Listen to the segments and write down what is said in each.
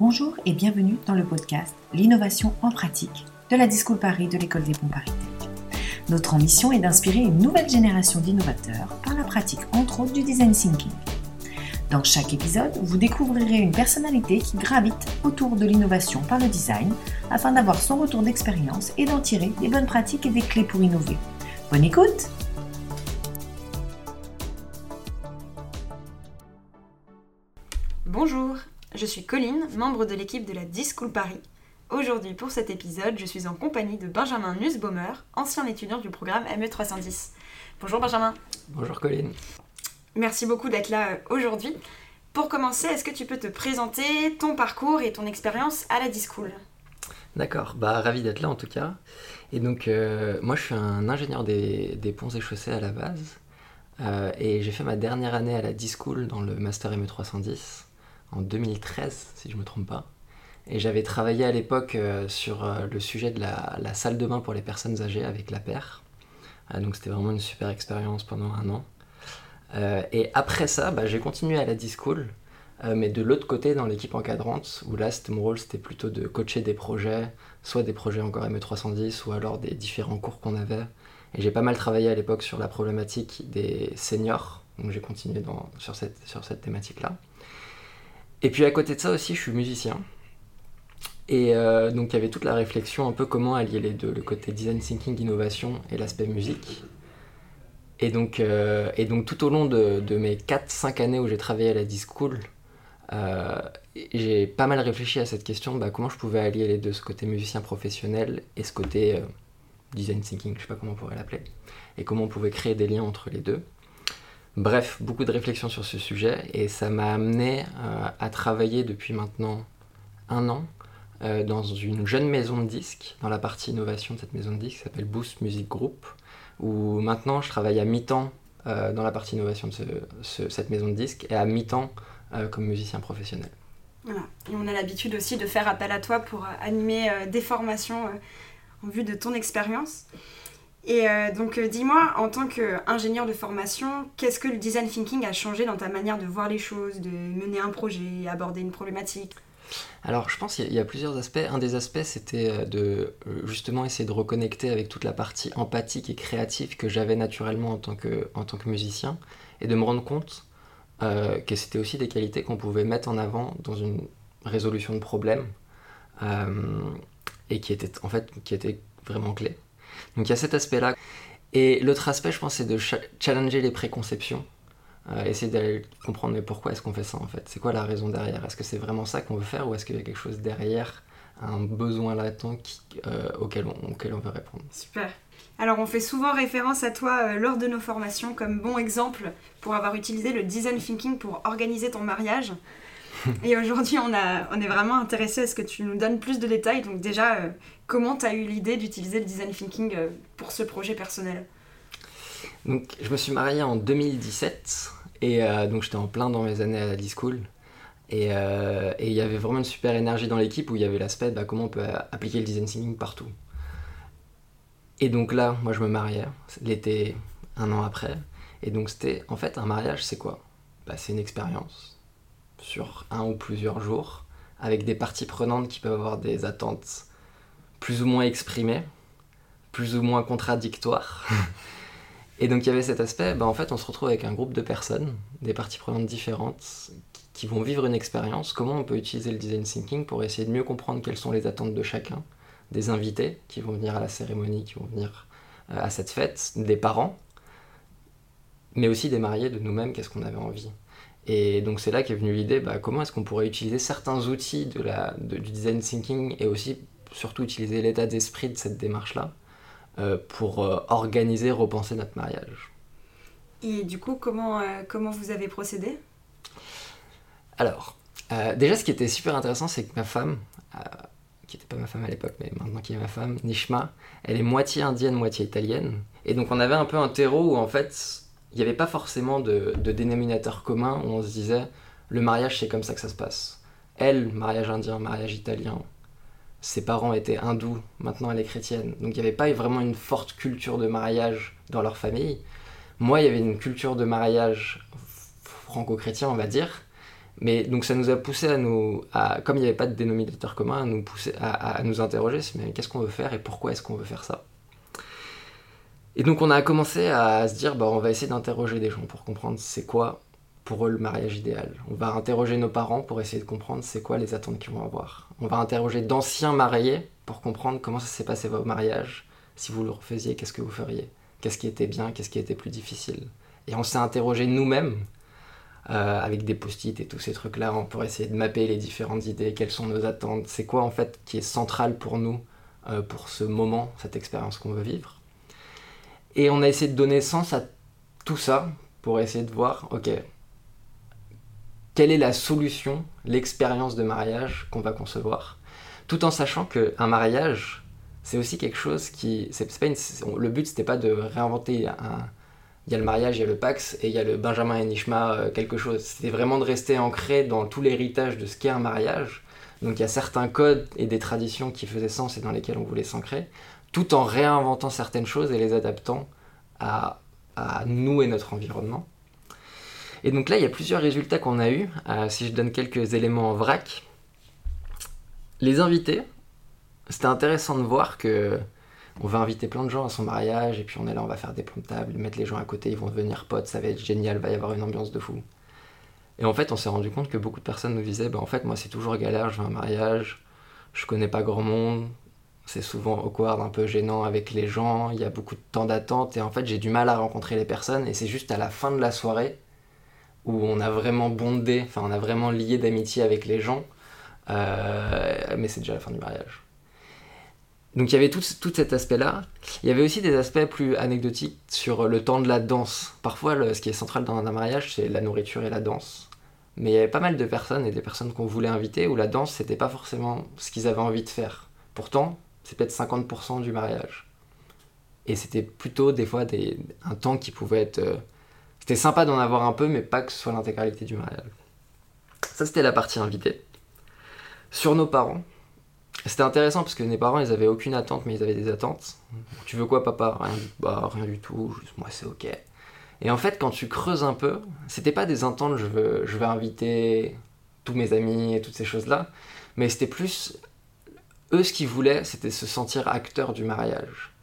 Bonjour et bienvenue dans le podcast L'innovation en pratique de la Discool Paris de l'école des ponts Paris Tech. Notre ambition est d'inspirer une nouvelle génération d'innovateurs par la pratique entre autres du design thinking. Dans chaque épisode, vous découvrirez une personnalité qui gravite autour de l'innovation par le design afin d'avoir son retour d'expérience et d'en tirer des bonnes pratiques et des clés pour innover. Bonne écoute suis Colline, membre de l'équipe de la Discool Paris. Aujourd'hui, pour cet épisode, je suis en compagnie de Benjamin Nussbaumer, ancien étudiant du programme ME310. Bonjour Benjamin. Bonjour Colline. Merci beaucoup d'être là euh, aujourd'hui. Pour commencer, est-ce que tu peux te présenter ton parcours et ton expérience à la Discool D'accord, bah ravi d'être là en tout cas. Et donc euh, moi je suis un ingénieur des, des, ponts et chaussées à la base. Euh, et j'ai fait ma dernière année à la Discool dans le Master ME310 en 2013, si je ne me trompe pas. Et j'avais travaillé à l'époque euh, sur euh, le sujet de la, salle de bain pour les personnes âgées avec la paire. Euh, donc c'était vraiment une super expérience pendant un an. et après ça, bah, j'ai continué à la D-School, mais de l'autre côté dans l'équipe encadrante, où là mon rôle c'était plutôt de coacher des projets, soit des projets encore ME310 ou alors des différents cours qu'on avait. Et j'ai pas mal travaillé à l'époque sur la problématique des seniors, donc j'ai continué sur cette, sur cette thématique-là. Et puis à côté de ça aussi, je suis musicien. Et euh, donc il y avait toute la réflexion un peu comment allier les deux, le côté design thinking, innovation et l'aspect musique. Et donc, euh, et donc tout au long de, mes 4-5 années où j'ai travaillé à la D-School, euh, j'ai pas mal réfléchi à cette question, bah, comment je pouvais allier les deux, ce côté musicien professionnel et ce côté euh, design thinking, je sais pas comment on pourrait l'appeler, et comment on pouvait créer des liens entre les deux. Bref, beaucoup de réflexions sur ce sujet et ça m'a amené euh, à travailler depuis maintenant un an euh, dans une jeune maison de disques, dans la partie innovation de cette maison de disques qui s'appelle Boost Music Group, où maintenant je travaille à mi-temps euh, dans la partie innovation de ce, ce, cette maison de disques et à mi-temps comme musicien professionnel. Voilà. On a l'habitude aussi de faire appel à toi pour animer des formations en vue de ton expérience. Et euh, donc, euh, dis-moi, en tant qu'ingénieur de formation, qu'est-ce que le design thinking a changé dans ta manière de voir les choses, de mener un projet, aborder une problématique? Alors, je pense qu'il y a plusieurs aspects. Un des aspects, c'était de justement essayer de reconnecter avec toute la partie empathique et créative que j'avais naturellement en tant, que, en tant que musicien, et de me rendre compte euh, que c'était aussi des qualités qu'on pouvait mettre en avant dans une résolution de problèmes, euh, et qui étaient en fait qui étaient vraiment clés. Donc il y a cet aspect-là. Et l'autre aspect, je pense, c'est de challenger les préconceptions. Euh, essayer d'aller comprendre mais pourquoi est-ce qu'on fait ça en fait? C'est quoi la raison derrière? Est-ce que c'est vraiment ça qu'on veut faire ou est-ce qu'il y a quelque chose derrière, un besoin latent euh, auquel, on, auquel on veut répondre? Super. Alors on fait souvent référence à toi euh, lors de nos formations comme bon exemple pour avoir utilisé le design thinking pour organiser ton mariage. Et aujourd'hui, on, est vraiment intéressé à ce que tu nous donnes plus de détails. Donc déjà, euh, comment tu as eu l'idée d'utiliser le design thinking euh, pour ce projet personnel? Donc, je me suis marié en 2017 et euh, donc j'étais en plein dans mes années à la D-School. Et il y avait vraiment une super énergie dans l'équipe où il y avait l'aspect bah, comment on peut appliquer le design thinking partout. Et donc là, moi je me mariais, l'été un an après. Et donc c'était, en fait, un mariage c'est quoi? Bah, C'est une expérience sur un ou plusieurs jours, avec des parties prenantes qui peuvent avoir des attentes plus ou moins exprimées, plus ou moins contradictoires. Et donc il y avait cet aspect, bah, en fait on se retrouve avec un groupe de personnes, des parties prenantes différentes, qui vont vivre une expérience, comment on peut utiliser le design thinking pour essayer de mieux comprendre quelles sont les attentes de chacun, des invités qui vont venir à la cérémonie, qui vont venir euh, à cette fête, des parents, mais aussi des mariés de nous-mêmes, qu'est-ce qu'on avait envie. Et donc c'est là qu'est venue l'idée, bah, comment est-ce qu'on pourrait utiliser certains outils de la, de, du design thinking et aussi surtout utiliser l'état d'esprit de cette démarche-là euh, pour euh, organiser, repenser notre mariage. Et du coup, comment, euh, comment vous avez procédé? Alors, déjà ce qui était super intéressant, c'est que ma femme, qui n'était pas ma femme à l'époque, mais maintenant qui est ma femme, Nishma, elle est moitié indienne, moitié italienne. Et donc on avait un peu un terreau où en fait il n'y avait pas forcément de, dénominateur commun où on se disait le mariage c'est comme ça que ça se passe. Elle, mariage indien, mariage italien, ses parents étaient hindous, maintenant elle est chrétienne. Donc il n'y avait pas vraiment une forte culture de mariage dans leur famille. Moi, il y avait une culture de mariage franco-chrétien, on va dire, Mais donc ça nous a poussé à nous, à, comme il n'y avait pas de dénominateur commun, à nous pousser, à, nous interroger, mais qu'est-ce qu'on veut faire et pourquoi est-ce qu'on veut faire ça? Et donc on a commencé à se dire, bah, on va essayer d'interroger des gens pour comprendre c'est quoi pour eux le mariage idéal. On va interroger nos parents pour essayer de comprendre c'est quoi les attentes qu'ils vont avoir. On va interroger d'anciens mariés pour comprendre comment ça s'est passé votre mariage. Si vous le refaisiez, qu'est-ce que vous feriez Qu'est-ce qui était bien, qu'est-ce qui était plus difficile Et on s'est interrogé nous-mêmes euh, avec des post-it et tous ces trucs-là, pour essayer de mapper les différentes idées, quelles sont nos attentes, c'est quoi en fait qui est central pour nous, euh, pour ce moment, cette expérience qu'on veut vivre. Et on a essayé de donner sens à tout ça pour essayer de voir, ok, quelle est la solution, l'expérience de mariage qu'on va concevoir, tout en sachant qu'un mariage, c'est aussi quelque chose qui. Le but, c'était pas de réinventer un, il y a le mariage, il y a le Pax et il y a le Benjamin et Nishma euh, quelque chose. C'était vraiment de rester ancré dans tout l'héritage de ce qu'est un mariage. Donc il y a certains codes et des traditions qui faisaient sens et dans lesquels on voulait s'ancrer, tout en réinventant certaines choses et les adaptant à, nous et notre environnement. Et donc là, il y a plusieurs résultats qu'on a eus. Euh, si je donne quelques éléments en vrac, les invités, c'était intéressant de voir que on va inviter plein de gens à son mariage, et puis on est là, on va faire des plans de table, mettre les gens à côté, ils vont devenir potes, ça va être génial, va y avoir une ambiance de fou. Et en fait, on s'est rendu compte que beaucoup de personnes nous disaient, bah, en fait, moi c'est toujours galère, je veux un mariage, je connais pas grand monde, c'est souvent awkward, un peu gênant avec les gens, il y a beaucoup de temps d'attente, et en fait j'ai du mal à rencontrer les personnes, et c'est juste à la fin de la soirée où on a vraiment bondé, enfin on a vraiment lié d'amitié avec les gens, euh, mais c'est déjà la fin du mariage. Donc il y avait tout, cet aspect-là. Il y avait aussi des aspects plus anecdotiques sur le temps de la danse. Parfois, ce qui est central dans un mariage, c'est la nourriture et la danse. Mais il y avait pas mal de personnes et des personnes qu'on voulait inviter où la danse, c'était pas forcément ce qu'ils avaient envie de faire. Pourtant, c'est peut-être 50% du mariage. Et c'était plutôt des fois un temps qui pouvait être... Euh, c'était sympa d'en avoir un peu, mais pas que ce soit l'intégralité du mariage. Ça, c'était la partie invitée. Sur nos parents, c'était intéressant parce que mes parents, ils avaient aucune attente, mais ils avaient des attentes. Tu veux quoi, papa? Rien, bah, rien du tout, moi c'est ok. Et en fait, quand tu creuses un peu, c'était pas des attentes, je veux, je veux inviter tous mes amis et toutes ces choses-là, mais c'était plus. Eux, ce qu'ils voulaient, c'était se sentir acteur du mariage.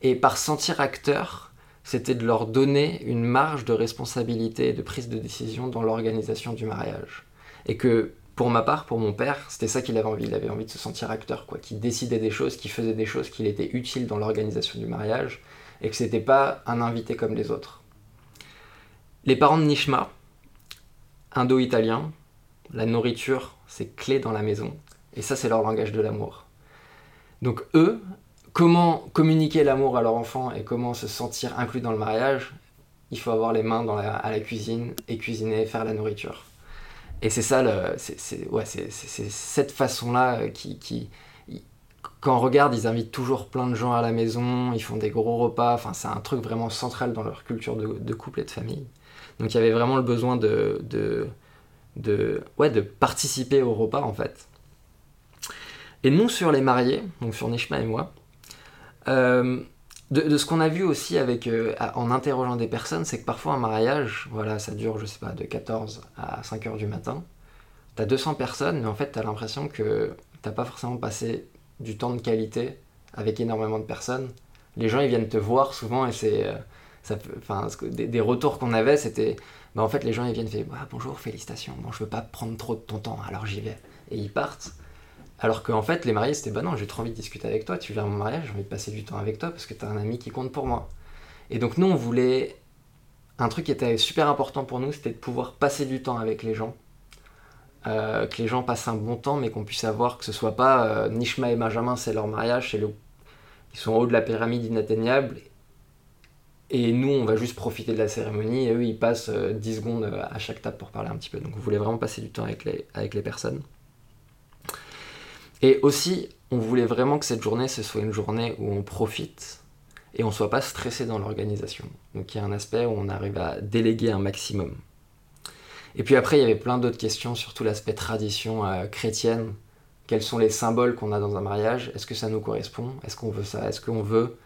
Et par sentir acteur, c'était de leur donner une marge de responsabilité et de prise de décision dans l'organisation du mariage. Et que pour ma part, pour mon père, c'était ça qu'il avait envie. Il avait envie de se sentir acteur, quoi, qui décidait des choses, qui faisait des choses, qu'il était utile dans l'organisation du mariage, et que c'était pas un invité comme les autres. Les parents de Nishma, indo-italiens, la nourriture, c'est clé dans la maison, et ça, c'est leur langage de l'amour. Donc eux, comment communiquer l'amour à leur enfant et comment se sentir inclus dans le mariage, il faut avoir les mains à la cuisine et cuisiner, faire la nourriture. Et c'est ça, c'est cette façon-là euh, qui, quand on regarde, ils invitent toujours plein de gens à la maison, ils font des gros repas, enfin c'est un truc vraiment central dans leur culture de, couple et de famille. Donc il y avait vraiment le besoin de, ouais, de participer au repas en fait. Et nous sur les mariés, donc sur Nishma et moi, euh, de, ce qu'on a vu aussi avec, euh, en interrogeant des personnes, c'est que parfois un mariage, voilà, ça dure, je sais pas, de 14 à 5 heures du matin. T'as 200 personnes, mais en fait, t'as l'impression que t'as pas forcément passé du temps de qualité avec énormément de personnes. Les gens, ils viennent te voir souvent et c'est. Euh, des retours qu'on avait, c'était. Bah, en fait, les gens, ils viennent, faire bah, bonjour, félicitations. Bon, je veux pas prendre trop de ton temps, alors j'y vais. Et ils partent. Alors qu'en fait, les mariés, c'était bah non, j'ai trop envie de discuter avec toi, tu viens à mon mariage, j'ai envie de passer du temps avec toi parce que tu as un ami qui compte pour moi. Et donc, nous, on voulait. Un truc qui était super important pour nous, c'était de pouvoir passer du temps avec les gens. Euh, que les gens passent un bon temps, mais qu'on puisse avoir que ce soit pas euh, Nishma et Benjamin, c'est leur mariage, ils sont en haut de la pyramide inatteignable. Et nous, on va juste profiter de la cérémonie, et eux, ils passent 10 euh, secondes à chaque table pour parler un petit peu. Donc, on voulait vraiment passer du temps avec les personnes. Et aussi, on voulait vraiment que cette journée, ce soit une journée où on profite et on ne soit pas stressé dans l'organisation. Donc il y a un aspect où on arrive à déléguer un maximum. Et puis après, il y avait plein d'autres questions, surtout l'aspect tradition euh, chrétienne. Quels sont les symboles qu'on a dans un mariage? Est-ce que ça nous correspond? Est-ce qu'on veut ça? Est-ce qu'on veut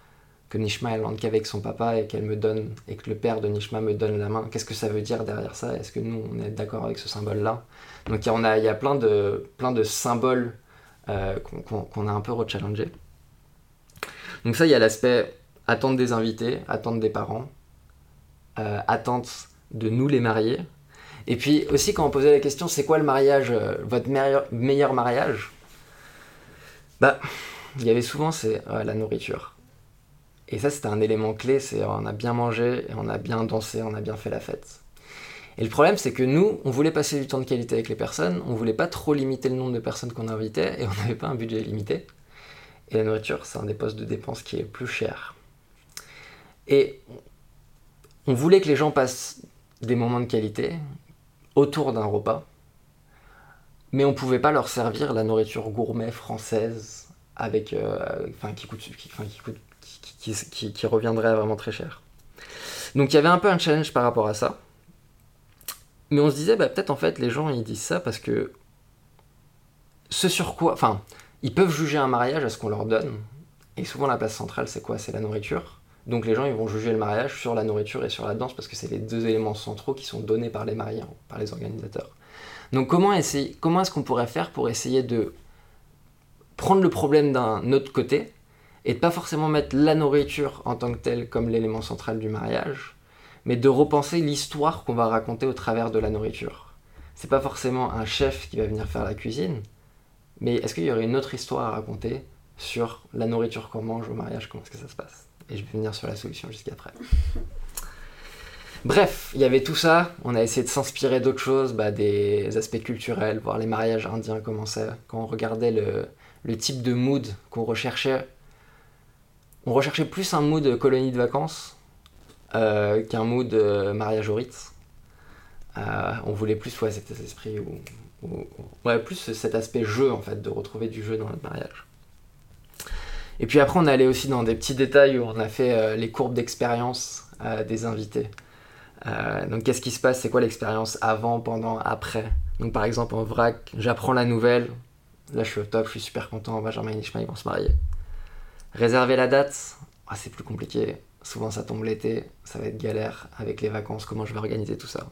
que Nishma elle rentre qu'avec son papa et qu'elle me donne et que le père de Nishma me donne la main? Qu'est-ce que ça veut dire derrière ça? Est-ce que nous on est d'accord avec ce symbole-là? Donc il y, a, il y a plein de, plein de symboles euh, qu'on a un peu rechallengés. Donc ça il y a l'aspect attente des invités, attente des parents, euh, attente de nous les mariés. Et puis aussi quand on posait la question c'est quoi le mariage, euh, votre meilleur, mariage? Bah il y avait souvent c'est la nourriture et ça, c'était un élément clé, c'est on a bien mangé, on a bien dansé, on a bien fait la fête. Et le problème, c'est que nous, on voulait passer du temps de qualité avec les personnes, on voulait pas trop limiter le nombre de personnes qu'on invitait, et on n'avait pas un budget limité. Et la nourriture, c'est un des postes de dépense qui est plus cher. Et on voulait que les gens passent des moments de qualité autour d'un repas, mais on pouvait pas leur servir la nourriture gourmet française avec, euh, enfin, qui coûte, qui coûte qui, reviendrait vraiment très cher. Donc il y avait un peu un challenge par rapport à ça. Mais on se disait, bah, peut-être en fait, les gens ils disent ça parce que ce sur quoi. Enfin, ils peuvent juger un mariage à ce qu'on leur donne. Et souvent, la place centrale, c'est quoi? C'est la nourriture. Donc les gens ils vont juger le mariage sur la nourriture et sur la danse parce que c'est les deux éléments centraux qui sont donnés par les mariés, par les organisateurs. Donc comment, essayer, comment est-ce qu'on pourrait faire pour essayer de prendre le problème d'un autre côté et de pas forcément mettre la nourriture en tant que telle comme l'élément central du mariage, mais de repenser l'histoire qu'on va raconter au travers de la nourriture. C'est pas forcément un chef qui va venir faire la cuisine, mais est-ce qu'il y aurait une autre histoire à raconter sur la nourriture qu'on mange au mariage, comment est-ce que ça se passe? Et je vais venir sur la solution jusqu'après. Bref, il y avait tout ça, on a essayé de s'inspirer d'autres choses, bah, des aspects culturels, voir les mariages indiens commencer, quand on regardait le, le type de mood qu'on recherchait on recherchait plus un mood colonie de vacances qu'un mood euh, mariage au Ritz. Euh, on voulait plus ouais, cet esprit ou, ouais, plus cet aspect jeu en fait, de retrouver du jeu dans notre mariage. Et puis après, on est allé aussi dans des petits détails où on a fait les courbes d'expérience des invités. donc, qu'est-ce qui se passe? C'est quoi l'expérience avant, pendant, après? Donc, par exemple, en vrac, j'apprends la nouvelle. Là, je suis au top, je suis super content. Benjamin et Nishma, ils vont se marier. Réserver la date, ah, c'est plus compliqué. Souvent ça tombe l'été, ça va être galère avec les vacances, comment je vais organiser tout ça.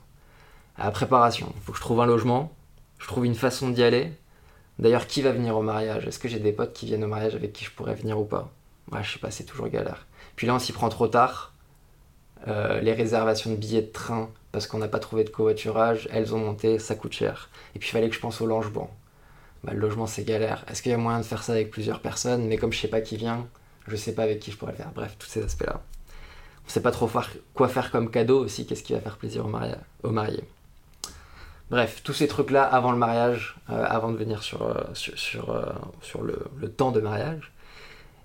La préparation, il faut que je trouve un logement, je trouve une façon d'y aller. D'ailleurs, qui va venir au mariage? Est-ce que j'ai des potes qui viennent au mariage avec qui je pourrais venir ou pas? Ouais, je sais pas, c'est toujours galère. Puis là, on s'y prend trop tard. Euh, les réservations de billets de train, parce qu'on n'a pas trouvé de covoiturage, elles ont monté, ça coûte cher. Et puis il fallait que je pense au logement. Bah, le logement c'est galère. Est-ce qu'il y a moyen de faire ça avec plusieurs personnes? Mais comme je sais pas qui vient, je sais pas avec qui je pourrais le faire. Bref, tous ces aspects-là. On sait pas trop quoi faire comme cadeau aussi, qu'est-ce qui va faire plaisir au, marié. Bref, tous ces trucs-là avant le mariage, euh, avant de venir sur, euh, euh, le, temps de mariage.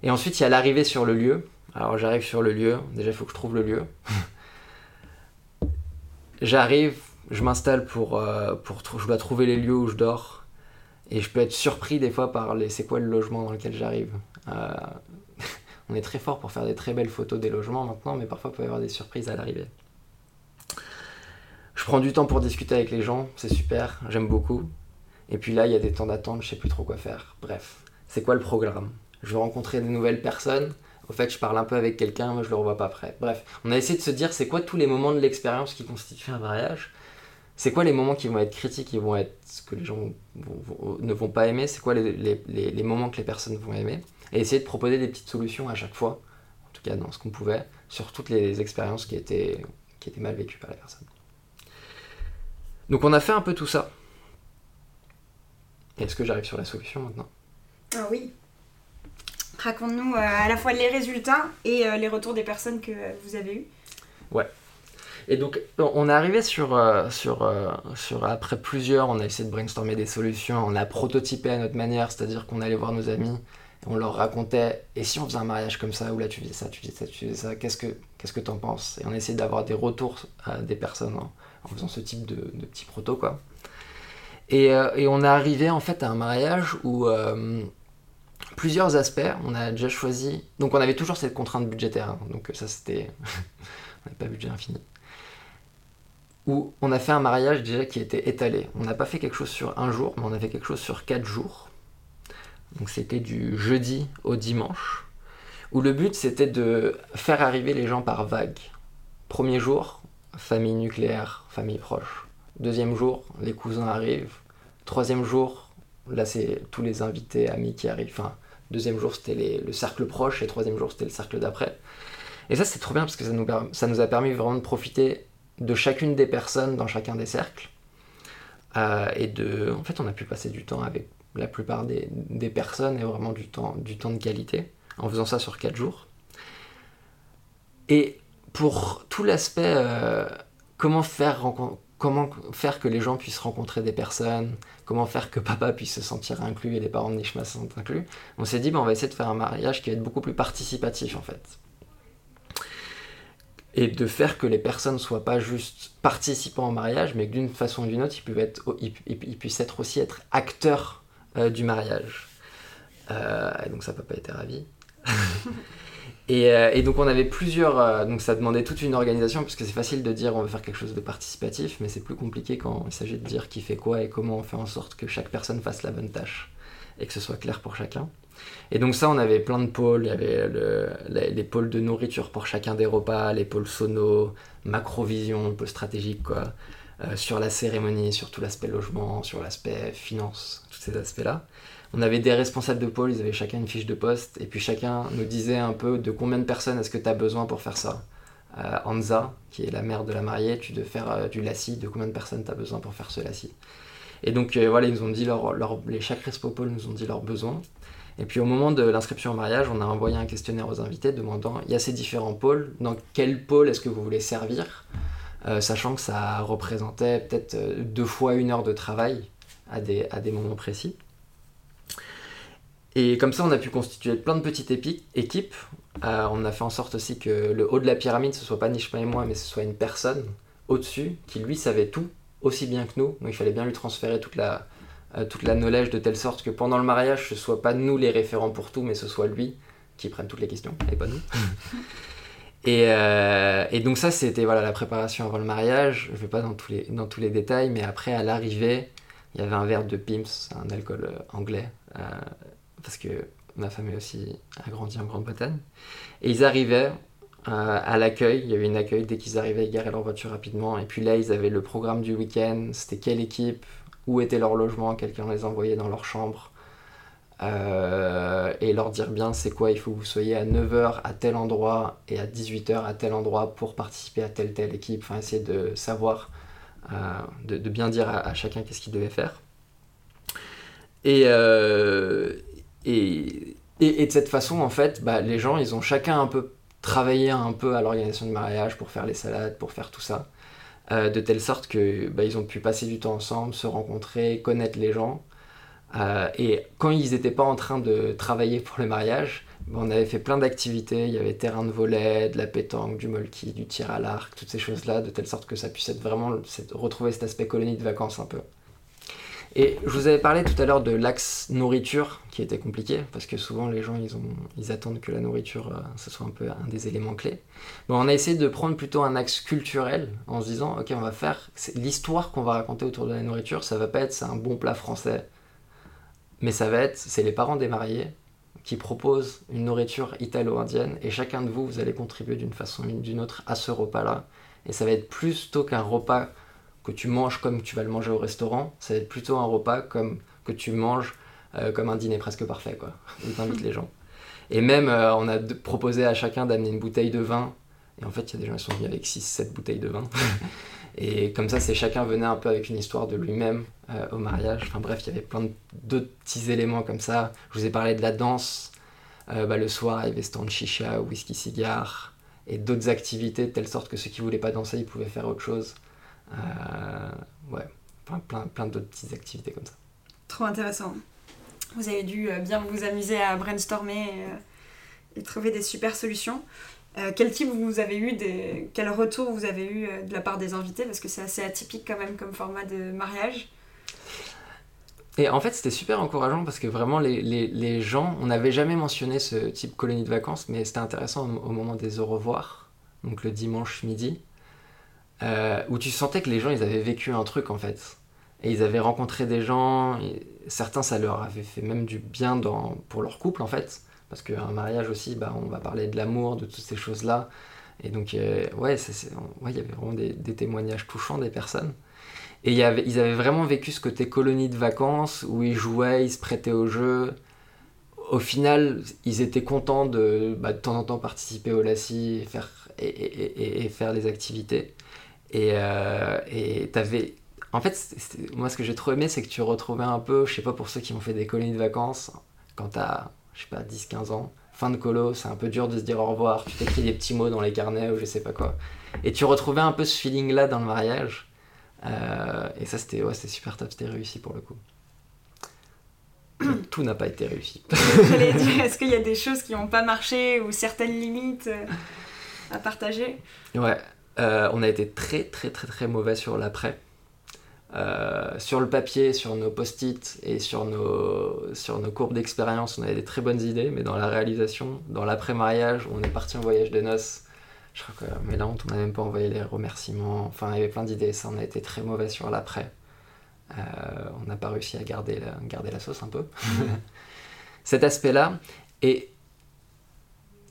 Et ensuite, il y a l'arrivée sur le lieu. Alors j'arrive sur le lieu, déjà il faut que je trouve le lieu. j'arrive, je m'installe pour. Je dois trouver les lieux où je dors et je peux être surpris des fois par les c'est quoi le logement dans lequel j'arrive. On est très fort pour faire des très belles photos des logements maintenant, mais parfois il peut y avoir des surprises à l'arrivée. Je prends du temps pour discuter avec les gens, c'est super, j'aime beaucoup. Et puis là, il y a des temps d'attente, je sais plus trop quoi faire. Bref, c'est quoi le programme? Je veux rencontrer des nouvelles personnes. Au fait, je parle un peu avec quelqu'un, mais je le revois pas après. Bref, on a essayé de se dire c'est quoi tous les moments de l'expérience qui constituent un mariage? C'est quoi les moments qui vont être critiques, qui vont être ce que les gens ne vont pas aimer? C'est quoi les, moments que les personnes vont aimer? Et essayer de proposer des petites solutions à chaque fois, en tout cas dans ce qu'on pouvait, sur toutes les expériences qui étaient, qui étaient mal vécues par la personne. Donc on a fait un peu tout ça. Est-ce que j'arrive sur la solution maintenant? Ah oui. Raconte-nous euh, à la fois les résultats et euh, les retours des personnes que vous avez eus. Ouais. Et donc, on est arrivé sur, euh, sur, sur, après plusieurs, on a essayé de brainstormer des solutions, on a prototypé à notre manière, c'est-à-dire qu'on allait voir nos amis, on leur racontait, et si on faisait un mariage comme ça, ou là tu faisais ça, tu faisais ça, tu faisais ça, qu'est-ce que qu'est-ce que t'en penses? Et on essayait d'avoir des retours à des personnes en, faisant ce type de, de petits protos, quoi. Et, euh, et, on est arrivé en fait à un mariage où plusieurs aspects, on a déjà choisi, donc on avait toujours cette contrainte budgétaire, hein. donc ça c'était, on n'avait pas budget infini où on a fait un mariage déjà qui était étalé. On n'a pas fait quelque chose sur un jour, mais on a fait quelque chose sur quatre jours. Donc c'était du jeudi au dimanche, où le but c'était de faire arriver les gens par vague. Premier jour, famille nucléaire, famille proche. Deuxième jour, les cousins arrivent. Troisième jour, là c'est tous les invités, amis qui arrivent. Enfin, deuxième jour c'était le cercle proche et troisième jour c'était le cercle d'après. Et ça c'est trop bien parce que ça nous, ça nous a permis vraiment de profiter de chacune des personnes dans chacun des cercles. Euh, et de, en fait, on a pu passer du temps avec la plupart des, personnes et vraiment du temps, du temps de qualité en faisant ça sur 4 jours. Et pour tout l'aspect euh, comment faire comment faire que les gens puissent rencontrer des personnes, comment faire que papa puisse se sentir inclus et les parents de Nishma se sentent inclus, on s'est dit, bah, on va essayer de faire un mariage qui va être beaucoup plus participatif en fait et de faire que les personnes soient pas juste participants au mariage, mais que d'une façon ou d'une autre, ils, être, puissent être aussi être acteurs euh, du mariage. Euh, et donc ça, papa était ravi. et, euh, et, donc on avait plusieurs, donc ça demandait toute une organisation, parce que c'est facile de dire on veut faire quelque chose de participatif, mais c'est plus compliqué quand il s'agit de dire qui fait quoi et comment on fait en sorte que chaque personne fasse la bonne tâche et que ce soit clair pour chacun. Et donc ça, on avait plein de pôles. Il y avait les, pôles de nourriture pour chacun des repas, les pôles sono, macrovision, un peu stratégique, quoi. Euh, sur la cérémonie, sur tout l'aspect logement, sur l'aspect finance, tous ces aspects-là. On avait des responsables de pôle, ils avaient chacun une fiche de poste, et puis chacun nous disait un peu de combien de personnes est-ce que tu as besoin pour faire ça. Euh, Anza, qui est la mère de la mariée, tu dois faire euh, du lacis, de combien de personnes tu as besoin pour faire ce lacis. Et donc voilà, ils nous ont dit leur, les, chaque pôle nous ont dit leurs besoins. Et puis au moment de l'inscription au mariage, on a envoyé un questionnaire aux invités demandant il y a ces différents pôles, dans quel pôle est-ce que vous voulez servir? Euh, Sachant que ça représentait peut-être euh, deux fois une heure de travail à des, à des moments précis. Et comme ça, on a pu constituer plein de petites équipes. Euh, on a fait en sorte aussi que le haut de la pyramide, ce soit pas Nishma et moi, mais ce soit une personne au-dessus qui lui savait tout aussi bien que nous. Il fallait bien lui transférer toute la, toute la knowledge de telle sorte que pendant le mariage, ce soit pas nous les référents pour tout, mais ce soit lui qui prenne toutes les questions, et pas nous. et, euh, et, donc ça, c'était voilà, la préparation avant le mariage. Je vais pas dans tous les, dans tous les détails, mais après, à l'arrivée, il y avait un verre de Pimps, un alcool euh, anglais, parce que ma famille aussi a grandi en Grande-Bretagne. Et ils arrivaient à l'accueil, il y avait une accueil dès qu'ils arrivaient, ils garaient leur voiture rapidement. Et puis là, ils avaient le programme du week-end, c'était quelle équipe, où était leur logement, quelqu'un les envoyait dans leur chambre. Euh, et leur dire bien c'est quoi, il faut que vous soyez à 9h à tel endroit et à 18h à tel endroit pour participer à telle telle équipe, enfin essayer de savoir, euh, de, bien dire à, chacun qu'est-ce qu'il devait faire. Euh, et, et, et, de cette façon, en fait, bah, les gens, ils ont chacun un peu travaillé un peu à l'organisation du mariage pour faire les salades, pour faire tout ça. De telle sorte que bah, ont pu passer du temps ensemble, se rencontrer, connaître les gens. Euh, et quand ils n'étaient pas en train de travailler pour le mariage, on avait fait plein d'activités. Il y avait terrain de volet, de la pétanque, du molki, du tir à l'arc, toutes ces choses-là, de telle sorte que ça puisse être vraiment retrouver cet aspect colonie de vacances un peu. Et je vous avais parlé tout à l'heure de l'axe nourriture qui était compliqué parce que souvent les gens ils attendent que la nourriture euh, ce soit un peu un des éléments clés. Bon, on a essayé de prendre plutôt un axe culturel en se disant ok on va faire l'histoire qu'on va raconter autour de la nourriture ça va pas être c'est un bon plat français mais ça va être c'est les parents des mariés qui proposent une nourriture italo-indienne et chacun de vous vous allez contribuer d'une façon ou d'une autre à ce repas là et ça va être plus tôt qu'un repas que tu manges comme tu vas le manger au restaurant, ça va être plutôt un repas comme que tu manges euh, comme un dîner presque parfait, quoi. Où t'invites les gens. Et même, euh, on a proposé à chacun d'amener une bouteille de vin. Et en fait, il y a des gens qui sont venus avec 6-7 bouteilles de vin. et comme ça, c'est chacun venait un peu avec une histoire de lui-même euh, au mariage. Enfin bref, il y avait plein d'autres petits éléments comme ça. Je vous ai parlé de la danse. Bah, le soir, il y avait stand chicha, whisky, cigare et d'autres activités de telle sorte que ceux qui voulaient pas danser, ils pouvaient faire autre chose. Euh, ouais, plein, plein, d'autres petites activités comme ça. Trop intéressant. Vous avez dû euh, bien vous amuser à brainstormer euh, et, trouver des super solutions. Quel type vous avez eu, des... quel retour vous avez eu de la part des invités? Parce que c'est assez atypique quand même comme format de mariage. Et en fait, c'était super encourageant parce que vraiment, les, les, les gens, on n'avait jamais mentionné ce type colonie de vacances, mais c'était intéressant au, moment des au revoir, donc le dimanche midi. Euh, où tu sentais que les gens, ils avaient vécu un truc en fait. Et ils avaient rencontré des gens, certains, ça leur avait fait même du bien dans, pour leur couple en fait. Parce qu'un mariage aussi, bah, on va parler de l'amour, de toutes ces choses-là. Et donc, euh, ouais, il y avait vraiment des, témoignages touchants des personnes. Et ils avaient vraiment vécu ce côté colonie de vacances où ils jouaient, ils se prêtaient au jeu. Au final, ils étaient contents de, bah, de temps en temps participer au LACI et faire, et, faire les activités. Et euh, t'avais. En fait, moi, ce que j'ai trop aimé, c'est que tu retrouvais un peu, je sais pas pour ceux qui ont fait des colonies de vacances, quand t'as, je sais pas, 10-15 ans, fin de colo, c'est un peu dur de se dire au revoir, tu t'écris des petits mots dans les carnets ou je sais pas quoi. Et tu retrouvais un peu ce feeling-là dans le mariage. Euh, et ça, c'était ouais, super top, c'était réussi pour le coup. Tout n'a pas été réussi. Est-ce qu'il y a des choses qui n'ont pas marché ou certaines limites euh, à partager? Ouais, euh, on a été très très très très mauvais sur l'après. Sur le papier, sur nos post-it et sur nos, sur nos courbes d'expérience, on avait des très bonnes idées, mais dans la réalisation, dans l'après-mariage, on est parti en voyage de noces je crois que, mais là, on n'a même pas envoyé les remerciements. Enfin, il y avait plein d'idées. Ça, on a été très mauvais sur l'après. Euh, on n'a pas réussi à garder la, garder la sauce un peu. Cet aspect-là. Et,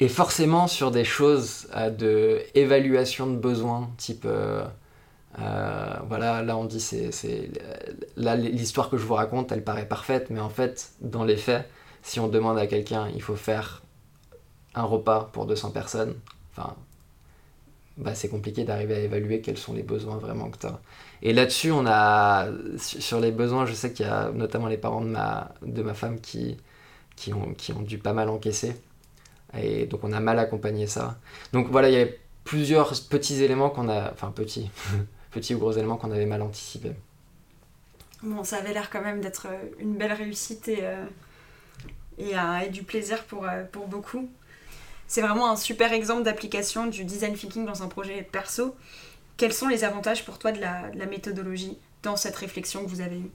et forcément sur des choses euh, de de besoins, type. Euh, voilà, là on dit c'est, c'est là l'histoire que je vous raconte, elle paraît parfaite, mais en fait, dans les faits, si on demande à quelqu'un, il faut faire un repas pour 200 personnes, enfin bah, c'est compliqué d'arriver à évaluer quels sont les besoins vraiment que tu as. Et là-dessus, on a, sur les besoins, je sais qu'il y a notamment les parents de ma, de ma femme qui, qui, ont, qui ont dû pas mal encaisser. Et donc on a mal accompagné ça. Donc voilà, il y avait plusieurs petits éléments qu'on a, enfin petits, petits ou gros éléments qu'on avait mal anticipés. Bon, ça avait l'air quand même d'être une belle réussite et, euh, et, euh, et, du plaisir pour, euh, pour beaucoup c'est vraiment un super exemple d'application du design thinking dans un projet perso. Quels sont les avantages pour toi de la, méthodologie dans cette réflexion que vous avez eue?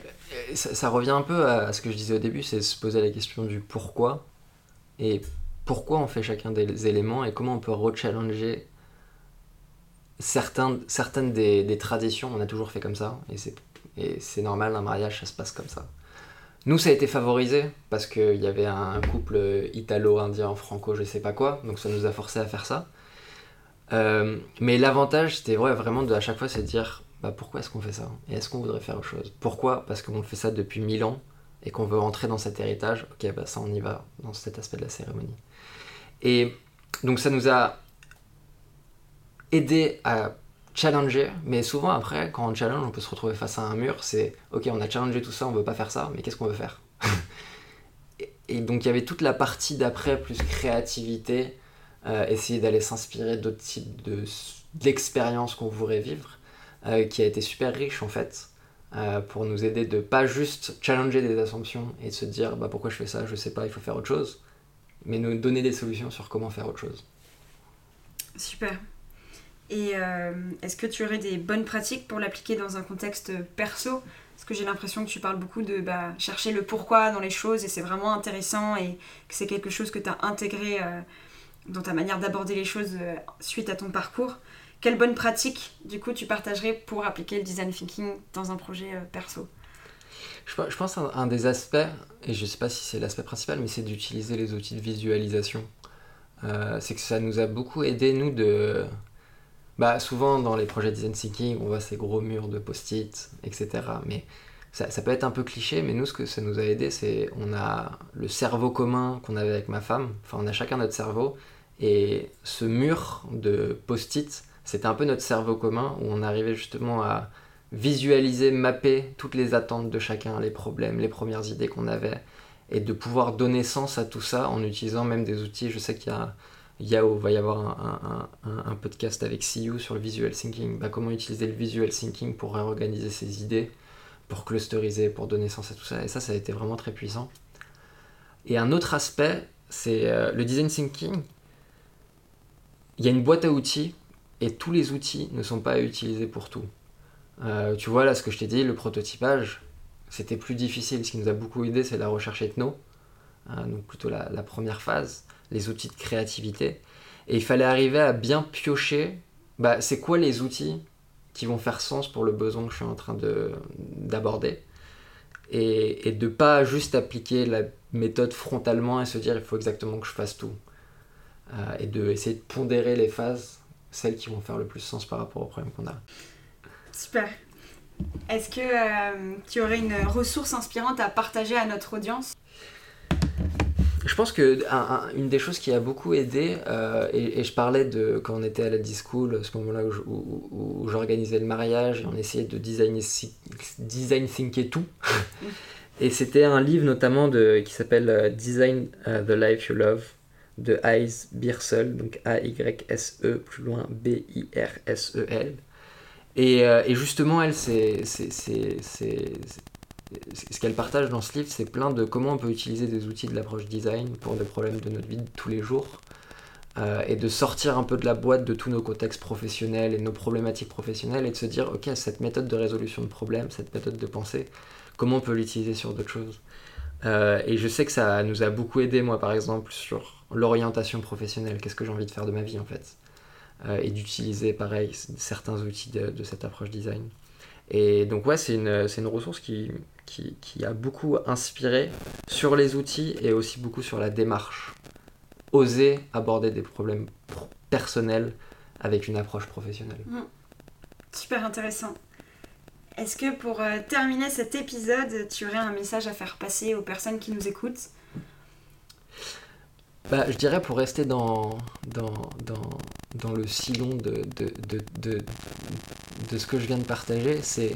Euh, ça, revient un peu à ce que je disais au début, c'est se poser la question du pourquoi et pourquoi on fait chacun des éléments et comment on peut rechallenger certains, certaines des, traditions. On a toujours fait comme ça et c'est normal, un mariage ça se passe comme ça. Nous, ça a été favorisé parce qu'il y avait un couple italo-indien, franco, je sais pas quoi, donc ça nous a forcé à faire ça. Euh, mais l'avantage, c'était vrai, vraiment de à chaque fois, de dire bah, pourquoi est-ce qu'on fait ça? Et est-ce qu'on voudrait faire autre chose? Pourquoi? Parce qu'on fait ça depuis mille ans et qu'on veut rentrer dans cet héritage. Ok, bah ça, on y va dans cet aspect de la cérémonie. Et donc, ça nous a aidé à challenger, mais souvent après, quand on challenge, on peut se retrouver face à un mur, c'est ok, on a challengé tout ça, on veut pas faire ça, mais qu'est-ce qu'on veut faire? Et, donc il y avait toute la partie d'après, plus créativité, euh, essayer d'aller s'inspirer d'autres types de, d'expériences qu'on voudrait vivre, euh, qui a été super riche en fait, euh, pour nous aider de pas juste challenger des assumptions et de se dire bah pourquoi je fais ça, je sais pas, il faut faire autre chose, mais nous donner des solutions sur comment faire autre chose. Super. Et euh, est-ce que tu aurais des bonnes pratiques pour l'appliquer dans un contexte perso? Parce que j'ai l'impression que tu parles beaucoup de bah, chercher le pourquoi dans les choses et c'est vraiment intéressant et que c'est quelque chose que tu as intégré euh, dans ta manière d'aborder les choses euh, suite à ton parcours. Quelles bonnes pratiques, du coup, tu partagerais pour appliquer le design thinking dans un projet perso? Je, pense un, des aspects, et je ne sais pas si c'est l'aspect principal, mais c'est d'utiliser les outils de visualisation. c'est que ça nous a beaucoup aidé, nous, de bah, souvent dans les projets design thinking, on voit ces gros murs de post-it, etc. Mais ça, peut être un peu cliché, mais nous, ce que ça nous a aidé, c'est on a le cerveau commun qu'on avait avec ma femme. Enfin, on a chacun notre cerveau. Et ce mur de post-it, c'était un peu notre cerveau commun où on arrivait justement à visualiser, mapper toutes les attentes de chacun, les problèmes, les premières idées qu'on avait, et de pouvoir donner sens à tout ça en utilisant même des outils. Je sais qu'il y a il va y avoir un, podcast avec CU sur le visual thinking. Bah, comment utiliser le visual thinking pour réorganiser ses idées, pour clusteriser, pour donner sens à tout ça. Et ça, ça a été vraiment très puissant. Et un autre aspect, c'est euh, le design thinking. Il y a une boîte à outils et tous les outils ne sont pas utilisés pour tout. Euh, tu vois là ce que je t'ai dit, le prototypage, c'était plus difficile. Ce qui nous a beaucoup aidé, c'est la recherche ethno, euh, donc plutôt la première phase les outils de créativité. Et il fallait arriver à bien piocher, bah, c'est quoi les outils qui vont faire sens pour le besoin que je suis en train d'aborder. Et, de pas juste appliquer la méthode frontalement et se dire il faut exactement que je fasse tout. Euh, et de essayer de pondérer les phases, celles qui vont faire le plus sens par rapport au problème qu'on a. Super. Est-ce que euh, tu aurais une ressource inspirante à partager à notre audience? Je pense que une des choses qui a beaucoup aidé, euh, et, je parlais de quand on était à la D-School, ce moment-là où, j'organisais le mariage et on essayait de designer, design thinker tout. et c'était un livre notamment de, qui s'appelle euh, Design euh, the Life You Love de Ice Birsel, donc A-Y-S-E, plus loin B-I-R-S-E-L. Et, et, justement, elle, c'est ce qu'elle partage dans ce livre, c'est plein de comment on peut utiliser des outils de l'approche design pour des problèmes de notre vie de tous les jours. Euh, et de sortir un peu de la boîte de tous nos contextes professionnels et nos problématiques professionnelles et de se dire, ok, cette méthode de résolution de problèmes, cette méthode de pensée, comment on peut l'utiliser sur d'autres choses? Euh, Et je sais que ça nous a beaucoup aidé, moi par exemple, sur l'orientation professionnelle, qu'est-ce que j'ai envie de faire de ma vie en fait, euh, et d'utiliser pareil certains outils de, cette approche design. Et donc ouais, c'est une, une ressource qui, qui, a beaucoup inspiré sur les outils et aussi beaucoup sur la démarche. Oser aborder des problèmes personnels avec une approche professionnelle. Mm. Super intéressant. Est-ce que pour euh, terminer cet épisode, tu aurais un message à faire passer aux personnes qui nous écoutent? Bah, Je dirais pour rester dans, dans, dans, dans le sillon de, de, de, de, ce que je viens de partager, c'est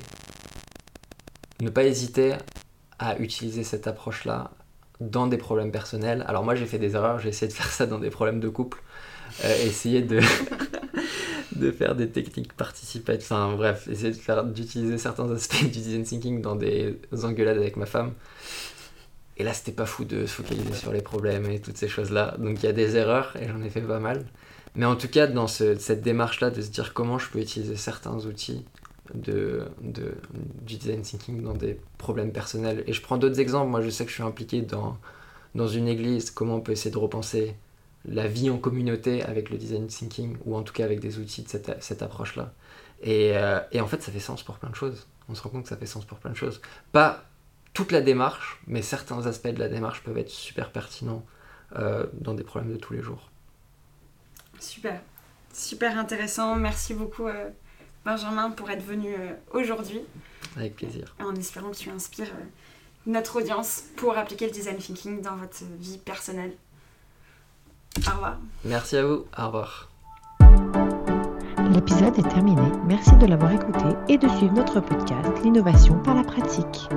ne pas hésiter à utiliser cette approche-là dans des problèmes personnels. Alors moi j'ai fait des erreurs, j'ai essayé de faire ça dans des problèmes de couple, euh, essayer de, de faire des techniques participatives, enfin bref, essayer de d'utiliser certains aspects du design thinking dans des engueulades avec ma femme. Et là c'était pas fou de se focaliser sur les problèmes et toutes ces choses-là. Donc il y a des erreurs et j'en ai fait pas mal. Mais en tout cas dans cette démarche-là de se dire comment je peux utiliser certains outils de, du design thinking dans des problèmes personnels. Et je prends d'autres exemples. Moi, je sais que je suis impliqué dans, dans une église, comment on peut essayer de repenser la vie en communauté avec le design thinking, ou en tout cas avec des outils de cette, cette approche-là. Et, euh, en fait, ça fait sens pour plein de choses. On se rend compte que ça fait sens pour plein de choses. Pas toute la démarche, mais certains aspects de la démarche peuvent être super pertinents euh, dans des problèmes de tous les jours. Super, super intéressant. Merci beaucoup. Euh, Benjamin, pour être venu euh, aujourd'hui. Avec plaisir. En espérant que tu inspires euh, notre audience pour appliquer le design thinking dans votre vie personnelle. Au revoir. Merci à vous. Au revoir. L'épisode est terminé. Merci de l'avoir écouté et de suivre notre podcast L'innovation par la pratique.